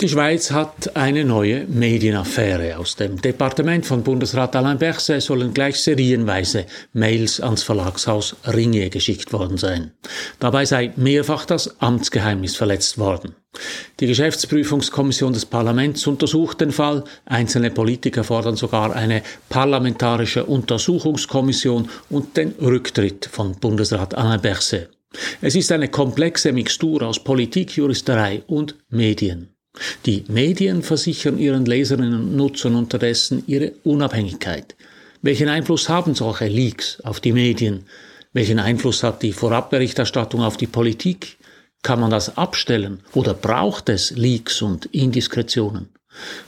Die Schweiz hat eine neue Medienaffäre. Aus dem Departement von Bundesrat Alain Berset sollen gleich serienweise Mails ans Verlagshaus Ringier geschickt worden sein. Dabei sei mehrfach das Amtsgeheimnis verletzt worden. Die Geschäftsprüfungskommission des Parlaments untersucht den Fall. Einzelne Politiker fordern sogar eine parlamentarische Untersuchungskommission und den Rücktritt von Bundesrat Alain Berset. Es ist eine komplexe Mixtur aus Politik, Juristerei und Medien. Die Medien versichern ihren Leserinnen und Nutzern unterdessen ihre Unabhängigkeit. Welchen Einfluss haben solche Leaks auf die Medien? Welchen Einfluss hat die Vorabberichterstattung auf die Politik? Kann man das abstellen oder braucht es Leaks und Indiskretionen?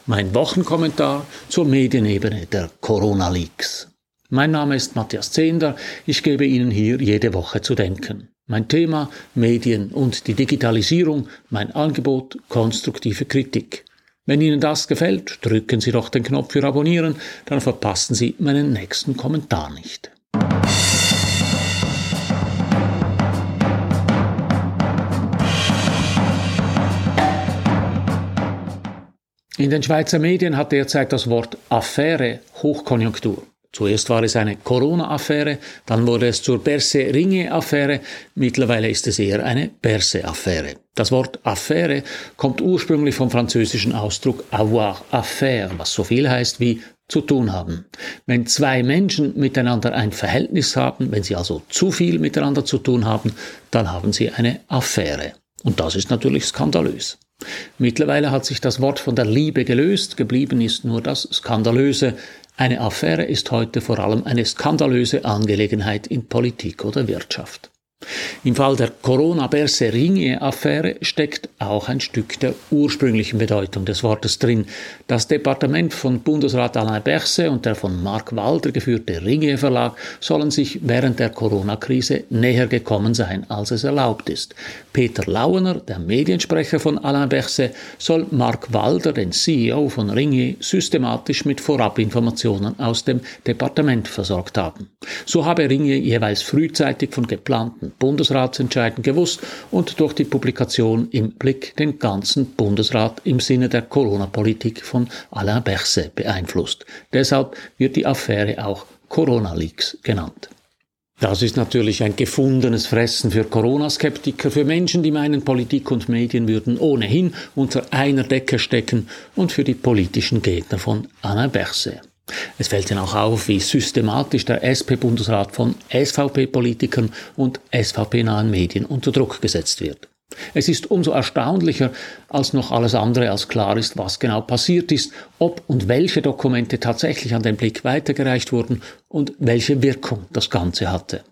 Mein Wochenkommentar zur Medienebene der Corona-Leaks. Mein Name ist Matthias Zehnder. Ich gebe Ihnen hier jede Woche zu denken. Mein Thema Medien und die Digitalisierung, mein Angebot konstruktive Kritik. Wenn Ihnen das gefällt, drücken Sie doch den Knopf für Abonnieren, dann verpassen Sie meinen nächsten Kommentar nicht. In den Schweizer Medien hat derzeit das Wort Affäre Hochkonjunktur. Zuerst war es eine Corona-Affäre, dann wurde es zur Berse-Ringe-Affäre, mittlerweile ist es eher eine Berse-Affäre. Das Wort Affäre kommt ursprünglich vom französischen Ausdruck avoir affaire, was so viel heißt wie zu tun haben. Wenn zwei Menschen miteinander ein Verhältnis haben, wenn sie also zu viel miteinander zu tun haben, dann haben sie eine Affäre. Und das ist natürlich skandalös. Mittlerweile hat sich das Wort von der Liebe gelöst, geblieben ist nur das Skandalöse, eine Affäre ist heute vor allem eine skandalöse Angelegenheit in Politik oder Wirtschaft. Im Fall der Corona-Berse-Ringe-Affäre steckt auch ein Stück der ursprünglichen Bedeutung des Wortes drin. Das Departement von Bundesrat Alain Berse und der von Mark Walder geführte Ringe Verlag sollen sich während der Corona-Krise näher gekommen sein, als es erlaubt ist. Peter Lauener, der Mediensprecher von Alain Berse, soll Mark Walder, den CEO von Ringe, systematisch mit Vorabinformationen aus dem Departement versorgt haben. So habe Ringe jeweils frühzeitig von geplanten Bundesratsentscheiden gewusst und durch die Publikation im Blick den ganzen Bundesrat im Sinne der Corona-Politik von Alain Berset beeinflusst. Deshalb wird die Affäre auch Corona-Leaks genannt. Das ist natürlich ein gefundenes Fressen für Corona-Skeptiker, für Menschen, die meinen, Politik und Medien würden ohnehin unter einer Decke stecken und für die politischen Gegner von Alain Berset. Es fällt ja auch auf, wie systematisch der SP-Bundesrat von SVP-Politikern und SVP-nahen Medien unter Druck gesetzt wird. Es ist umso erstaunlicher, als noch alles andere als klar ist, was genau passiert ist, ob und welche Dokumente tatsächlich an den Blick weitergereicht wurden und welche Wirkung das Ganze hatte.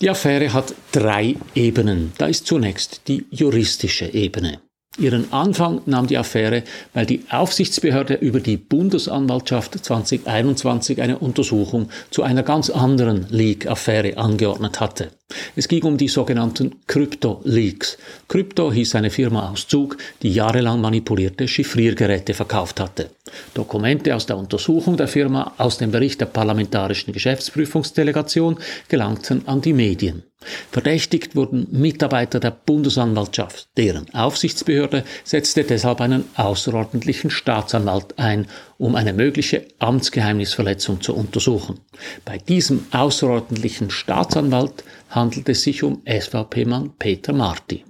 Die Affäre hat drei Ebenen. Da ist zunächst die juristische Ebene. Ihren Anfang nahm die Affäre, weil die Aufsichtsbehörde über die Bundesanwaltschaft 2021 eine Untersuchung zu einer ganz anderen Leak-Affäre angeordnet hatte. Es ging um die sogenannten Krypto-Leaks. Krypto hieß eine Firma aus Zug, die jahrelang manipulierte Chiffriergeräte verkauft hatte. Dokumente aus der Untersuchung der Firma aus dem Bericht der Parlamentarischen Geschäftsprüfungsdelegation gelangten an die Medien. Verdächtigt wurden Mitarbeiter der Bundesanwaltschaft. Deren Aufsichtsbehörde setzte deshalb einen außerordentlichen Staatsanwalt ein, um eine mögliche Amtsgeheimnisverletzung zu untersuchen. Bei diesem außerordentlichen Staatsanwalt handelt es sich um SVP-Mann Peter Marti.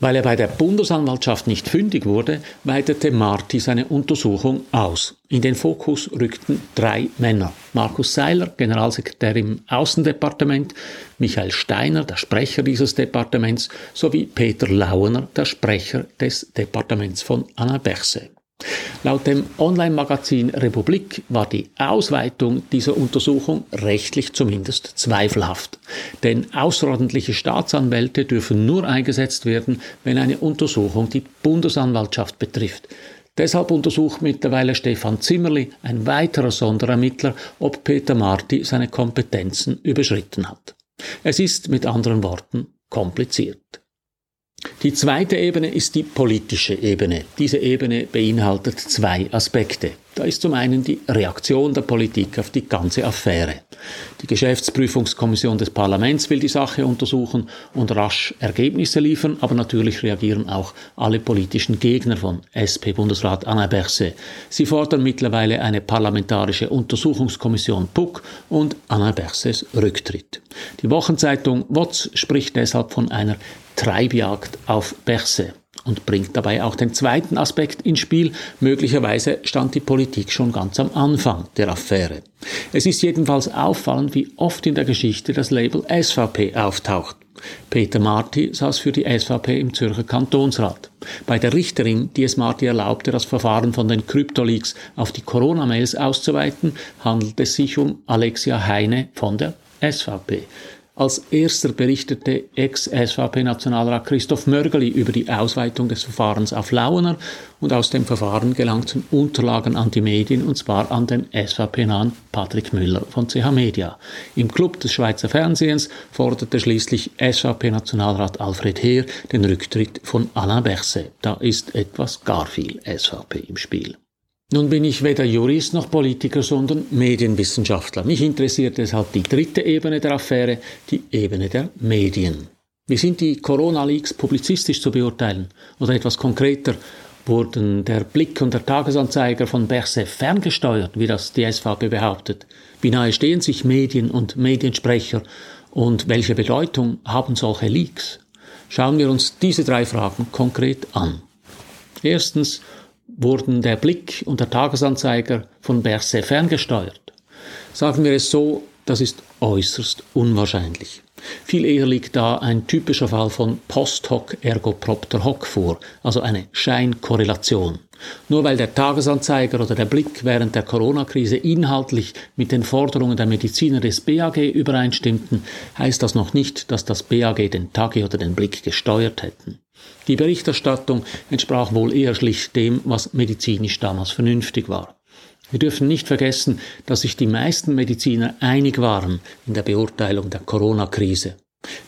Weil er bei der Bundesanwaltschaft nicht fündig wurde, weitete Marti seine Untersuchung aus. In den Fokus rückten drei Männer. Markus Seiler, Generalsekretär im Außendepartement, Michael Steiner, der Sprecher dieses Departements, sowie Peter Lauener, der Sprecher des Departements von Anna Berse. Laut dem Online-Magazin Republik war die Ausweitung dieser Untersuchung rechtlich zumindest zweifelhaft. Denn außerordentliche Staatsanwälte dürfen nur eingesetzt werden, wenn eine Untersuchung die Bundesanwaltschaft betrifft. Deshalb untersucht mittlerweile Stefan Zimmerli, ein weiterer Sonderermittler, ob Peter Marti seine Kompetenzen überschritten hat. Es ist mit anderen Worten kompliziert. Die zweite Ebene ist die politische Ebene. Diese Ebene beinhaltet zwei Aspekte. Da ist zum einen die Reaktion der Politik auf die ganze Affäre. Die Geschäftsprüfungskommission des Parlaments will die Sache untersuchen und rasch Ergebnisse liefern, aber natürlich reagieren auch alle politischen Gegner von SP-Bundesrat Anna Berset. Sie fordern mittlerweile eine parlamentarische Untersuchungskommission PUC und Anna Bersets Rücktritt. Die Wochenzeitung WOTS spricht deshalb von einer Treibjagd auf Berse und bringt dabei auch den zweiten Aspekt ins Spiel. Möglicherweise stand die Politik schon ganz am Anfang der Affäre. Es ist jedenfalls auffallend, wie oft in der Geschichte das Label SVP auftaucht. Peter Marti saß für die SVP im Zürcher Kantonsrat. Bei der Richterin, die es Marti erlaubte, das Verfahren von den Kryptoleaks auf die Corona-Mails auszuweiten, handelt es sich um Alexia Heine von der SVP. Als erster berichtete Ex-SVP-Nationalrat Christoph Mörgeli über die Ausweitung des Verfahrens auf Lauener und aus dem Verfahren gelangten Unterlagen an die Medien und zwar an den SVP-nahen Patrick Müller von CH Media. Im Club des Schweizer Fernsehens forderte schließlich SVP-Nationalrat Alfred Heer den Rücktritt von Alain Berset. Da ist etwas gar viel SVP im Spiel. Nun bin ich weder Jurist noch Politiker, sondern Medienwissenschaftler. Mich interessiert deshalb die dritte Ebene der Affäre, die Ebene der Medien. Wie sind die Corona-Leaks publizistisch zu beurteilen? Oder etwas konkreter, wurden der Blick und der Tagesanzeiger von Berset ferngesteuert, wie das die SVP behauptet? Wie nahe stehen sich Medien und Mediensprecher? Und welche Bedeutung haben solche Leaks? Schauen wir uns diese drei Fragen konkret an. Erstens, wurden der Blick und der Tagesanzeiger von Berset ferngesteuert. Sagen wir es so, das ist äußerst unwahrscheinlich. Viel eher liegt da ein typischer Fall von Post hoc ergo propter hoc vor, also eine Scheinkorrelation. Nur weil der Tagesanzeiger oder der Blick während der Corona-Krise inhaltlich mit den Forderungen der Mediziner des BAG übereinstimmten, heißt das noch nicht, dass das BAG den Tagi oder den Blick gesteuert hätten. Die Berichterstattung entsprach wohl eher schlicht dem, was medizinisch damals vernünftig war. Wir dürfen nicht vergessen, dass sich die meisten Mediziner einig waren in der Beurteilung der Corona-Krise.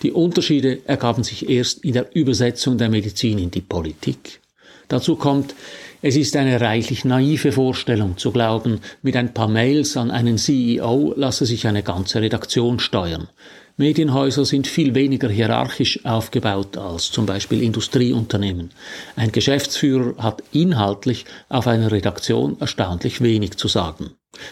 Die Unterschiede ergaben sich erst in der Übersetzung der Medizin in die Politik. Dazu kommt, es ist eine reichlich naive Vorstellung zu glauben, mit ein paar Mails an einen CEO lasse sich eine ganze Redaktion steuern. Medienhäuser sind viel weniger hierarchisch aufgebaut als zum Beispiel Industrieunternehmen. Ein Geschäftsführer hat inhaltlich auf einer Redaktion erstaunlich wenig zu sagen.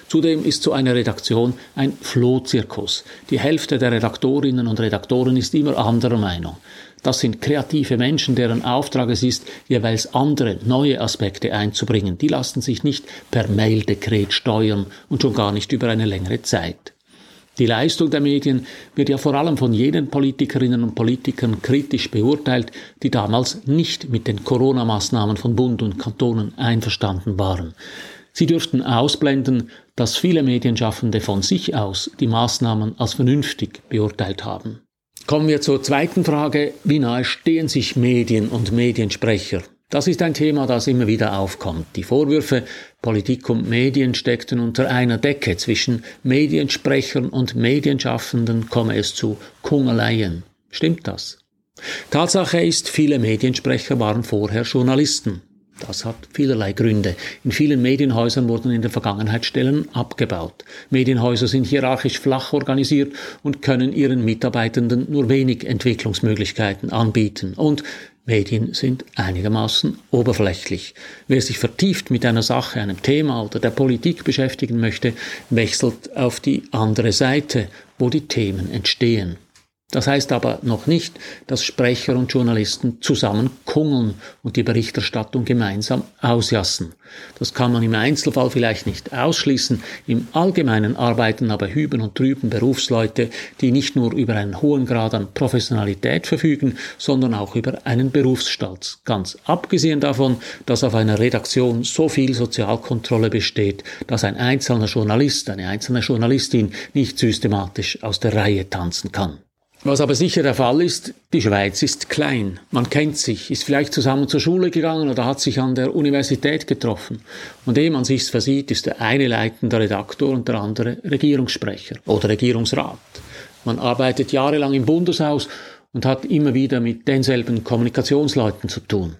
Zudem ist so eine Redaktion ein Flohzirkus. Die Hälfte der Redaktorinnen und Redaktoren ist immer anderer Meinung. Das sind kreative Menschen, deren Auftrag es ist, jeweils andere, neue Aspekte einzubringen. Die lassen sich nicht per Maildekret steuern und schon gar nicht über eine längere Zeit. Die Leistung der Medien wird ja vor allem von jenen Politikerinnen und Politikern kritisch beurteilt, die damals nicht mit den Corona-Maßnahmen von Bund und Kantonen einverstanden waren. Sie dürften ausblenden, dass viele Medienschaffende von sich aus die Maßnahmen als vernünftig beurteilt haben. Kommen wir zur zweiten Frage. Wie nahe stehen sich Medien und Mediensprecher? Das ist ein Thema, das immer wieder aufkommt. Die Vorwürfe, Politik und Medien steckten unter einer Decke. Zwischen Mediensprechern und Medienschaffenden komme es zu Kungeleien. Stimmt das? Tatsache ist, viele Mediensprecher waren vorher Journalisten. Das hat vielerlei Gründe. In vielen Medienhäusern wurden in der Vergangenheit Stellen abgebaut. Medienhäuser sind hierarchisch flach organisiert und können ihren Mitarbeitenden nur wenig Entwicklungsmöglichkeiten anbieten. Und Medien sind einigermaßen oberflächlich. Wer sich vertieft mit einer Sache, einem Thema oder der Politik beschäftigen möchte, wechselt auf die andere Seite, wo die Themen entstehen. Das heißt aber noch nicht, dass Sprecher und Journalisten zusammen kungeln und die Berichterstattung gemeinsam ausjassen. Das kann man im Einzelfall vielleicht nicht ausschließen. Im Allgemeinen arbeiten aber hüben und drüben Berufsleute, die nicht nur über einen hohen Grad an Professionalität verfügen, sondern auch über einen Berufsstolz. Ganz abgesehen davon, dass auf einer Redaktion so viel Sozialkontrolle besteht, dass ein einzelner Journalist, eine einzelne Journalistin nicht systematisch aus der Reihe tanzen kann. Was aber sicher der Fall ist, die Schweiz ist klein. Man kennt sich, ist vielleicht zusammen zur Schule gegangen oder hat sich an der Universität getroffen. Und ehe man sich's versieht, ist der eine leitender Redaktor und der andere Regierungssprecher oder Regierungsrat. Man arbeitet jahrelang im Bundeshaus und hat immer wieder mit denselben Kommunikationsleuten zu tun.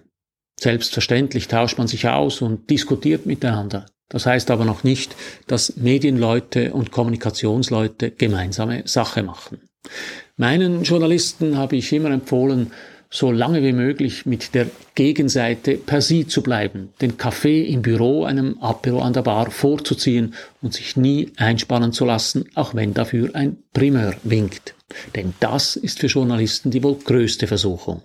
Selbstverständlich tauscht man sich aus und diskutiert miteinander. Das heißt aber noch nicht, dass Medienleute und Kommunikationsleute gemeinsame Sache machen. Meinen Journalisten habe ich immer empfohlen, so lange wie möglich mit der Gegenseite per Sie zu bleiben, den Kaffee im Büro einem Apero an der Bar vorzuziehen und sich nie einspannen zu lassen, auch wenn dafür ein Primeur winkt. Denn das ist für Journalisten die wohl größte Versuchung.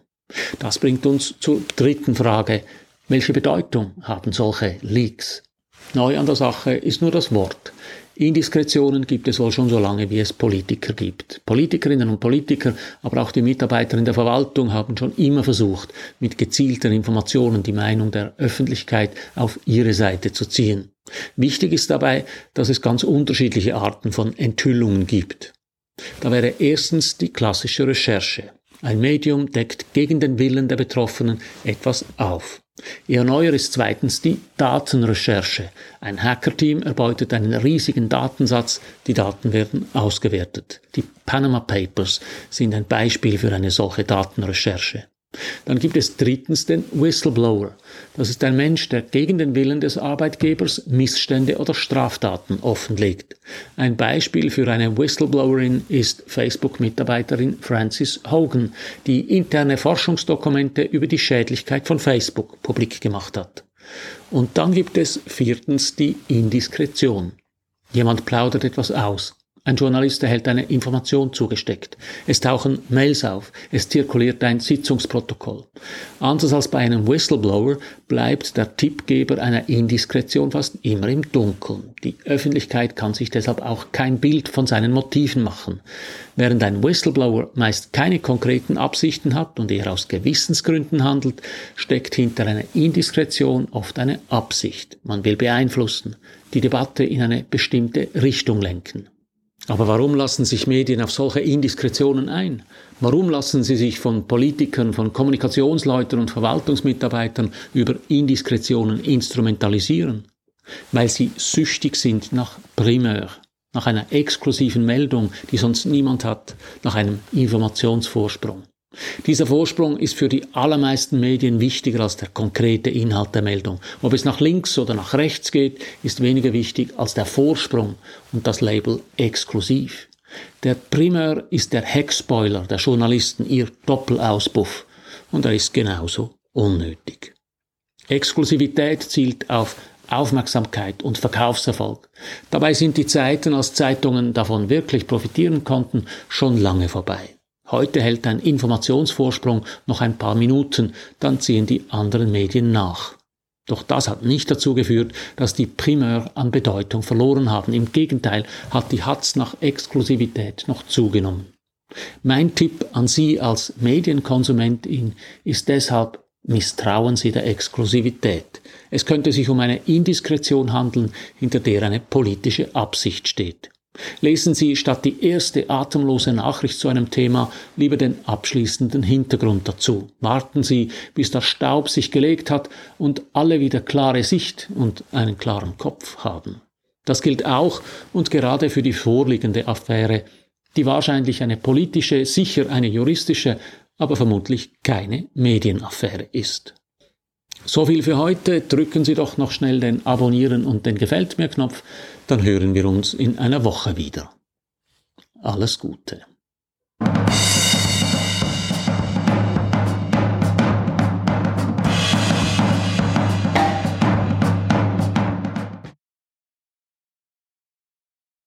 Das bringt uns zur dritten Frage. Welche Bedeutung haben solche Leaks? Neu an der Sache ist nur das Wort. Indiskretionen gibt es wohl schon so lange, wie es Politiker gibt. Politikerinnen und Politiker, aber auch die Mitarbeiter in der Verwaltung haben schon immer versucht, mit gezielten Informationen die Meinung der Öffentlichkeit auf ihre Seite zu ziehen. Wichtig ist dabei, dass es ganz unterschiedliche Arten von Enthüllungen gibt. Da wäre erstens die klassische Recherche. Ein Medium deckt gegen den Willen der Betroffenen etwas auf. Eher neuer ist zweitens die Datenrecherche. Ein Hackerteam erbeutet einen riesigen Datensatz, die Daten werden ausgewertet. Die Panama Papers sind ein Beispiel für eine solche Datenrecherche. Dann gibt es drittens den Whistleblower. Das ist ein Mensch, der gegen den Willen des Arbeitgebers Missstände oder Straftaten offenlegt. Ein Beispiel für eine Whistleblowerin ist Facebook-Mitarbeiterin Frances Hogan, die interne Forschungsdokumente über die Schädlichkeit von Facebook publik gemacht hat. Und dann gibt es viertens die Indiskretion. Jemand plaudert etwas aus. Ein Journalist erhält eine Information zugesteckt. Es tauchen Mails auf. Es zirkuliert ein Sitzungsprotokoll. Anders als bei einem Whistleblower bleibt der Tippgeber einer Indiskretion fast immer im Dunkeln. Die Öffentlichkeit kann sich deshalb auch kein Bild von seinen Motiven machen. Während ein Whistleblower meist keine konkreten Absichten hat und eher aus Gewissensgründen handelt, steckt hinter einer Indiskretion oft eine Absicht. Man will beeinflussen, die Debatte in eine bestimmte Richtung lenken. Aber warum lassen sich Medien auf solche Indiskretionen ein? Warum lassen sie sich von Politikern, von Kommunikationsleuten und Verwaltungsmitarbeitern über Indiskretionen instrumentalisieren? Weil sie süchtig sind nach Primeur, nach einer exklusiven Meldung, die sonst niemand hat, nach einem Informationsvorsprung. Dieser Vorsprung ist für die allermeisten Medien wichtiger als der konkrete Inhalt der Meldung. Ob es nach links oder nach rechts geht, ist weniger wichtig als der Vorsprung und das Label exklusiv. Der Primär ist der Heckspoiler der Journalisten, ihr Doppelauspuff, und er ist genauso unnötig. Exklusivität zielt auf Aufmerksamkeit und Verkaufserfolg. Dabei sind die Zeiten, als Zeitungen davon wirklich profitieren konnten, schon lange vorbei. Heute hält ein Informationsvorsprung noch ein paar Minuten, dann ziehen die anderen Medien nach. Doch das hat nicht dazu geführt, dass die Primär an Bedeutung verloren haben. Im Gegenteil hat die Hatz nach Exklusivität noch zugenommen. Mein Tipp an Sie als Medienkonsumentin ist deshalb, misstrauen Sie der Exklusivität. Es könnte sich um eine Indiskretion handeln, hinter der eine politische Absicht steht. Lesen Sie statt die erste atemlose Nachricht zu einem Thema lieber den abschließenden Hintergrund dazu. Warten Sie, bis der Staub sich gelegt hat und alle wieder klare Sicht und einen klaren Kopf haben. Das gilt auch und gerade für die vorliegende Affäre, die wahrscheinlich eine politische, sicher eine juristische, aber vermutlich keine Medienaffäre ist. So viel für heute. Drücken Sie doch noch schnell den Abonnieren und den Gefällt mir Knopf, dann hören wir uns in einer Woche wieder. Alles Gute.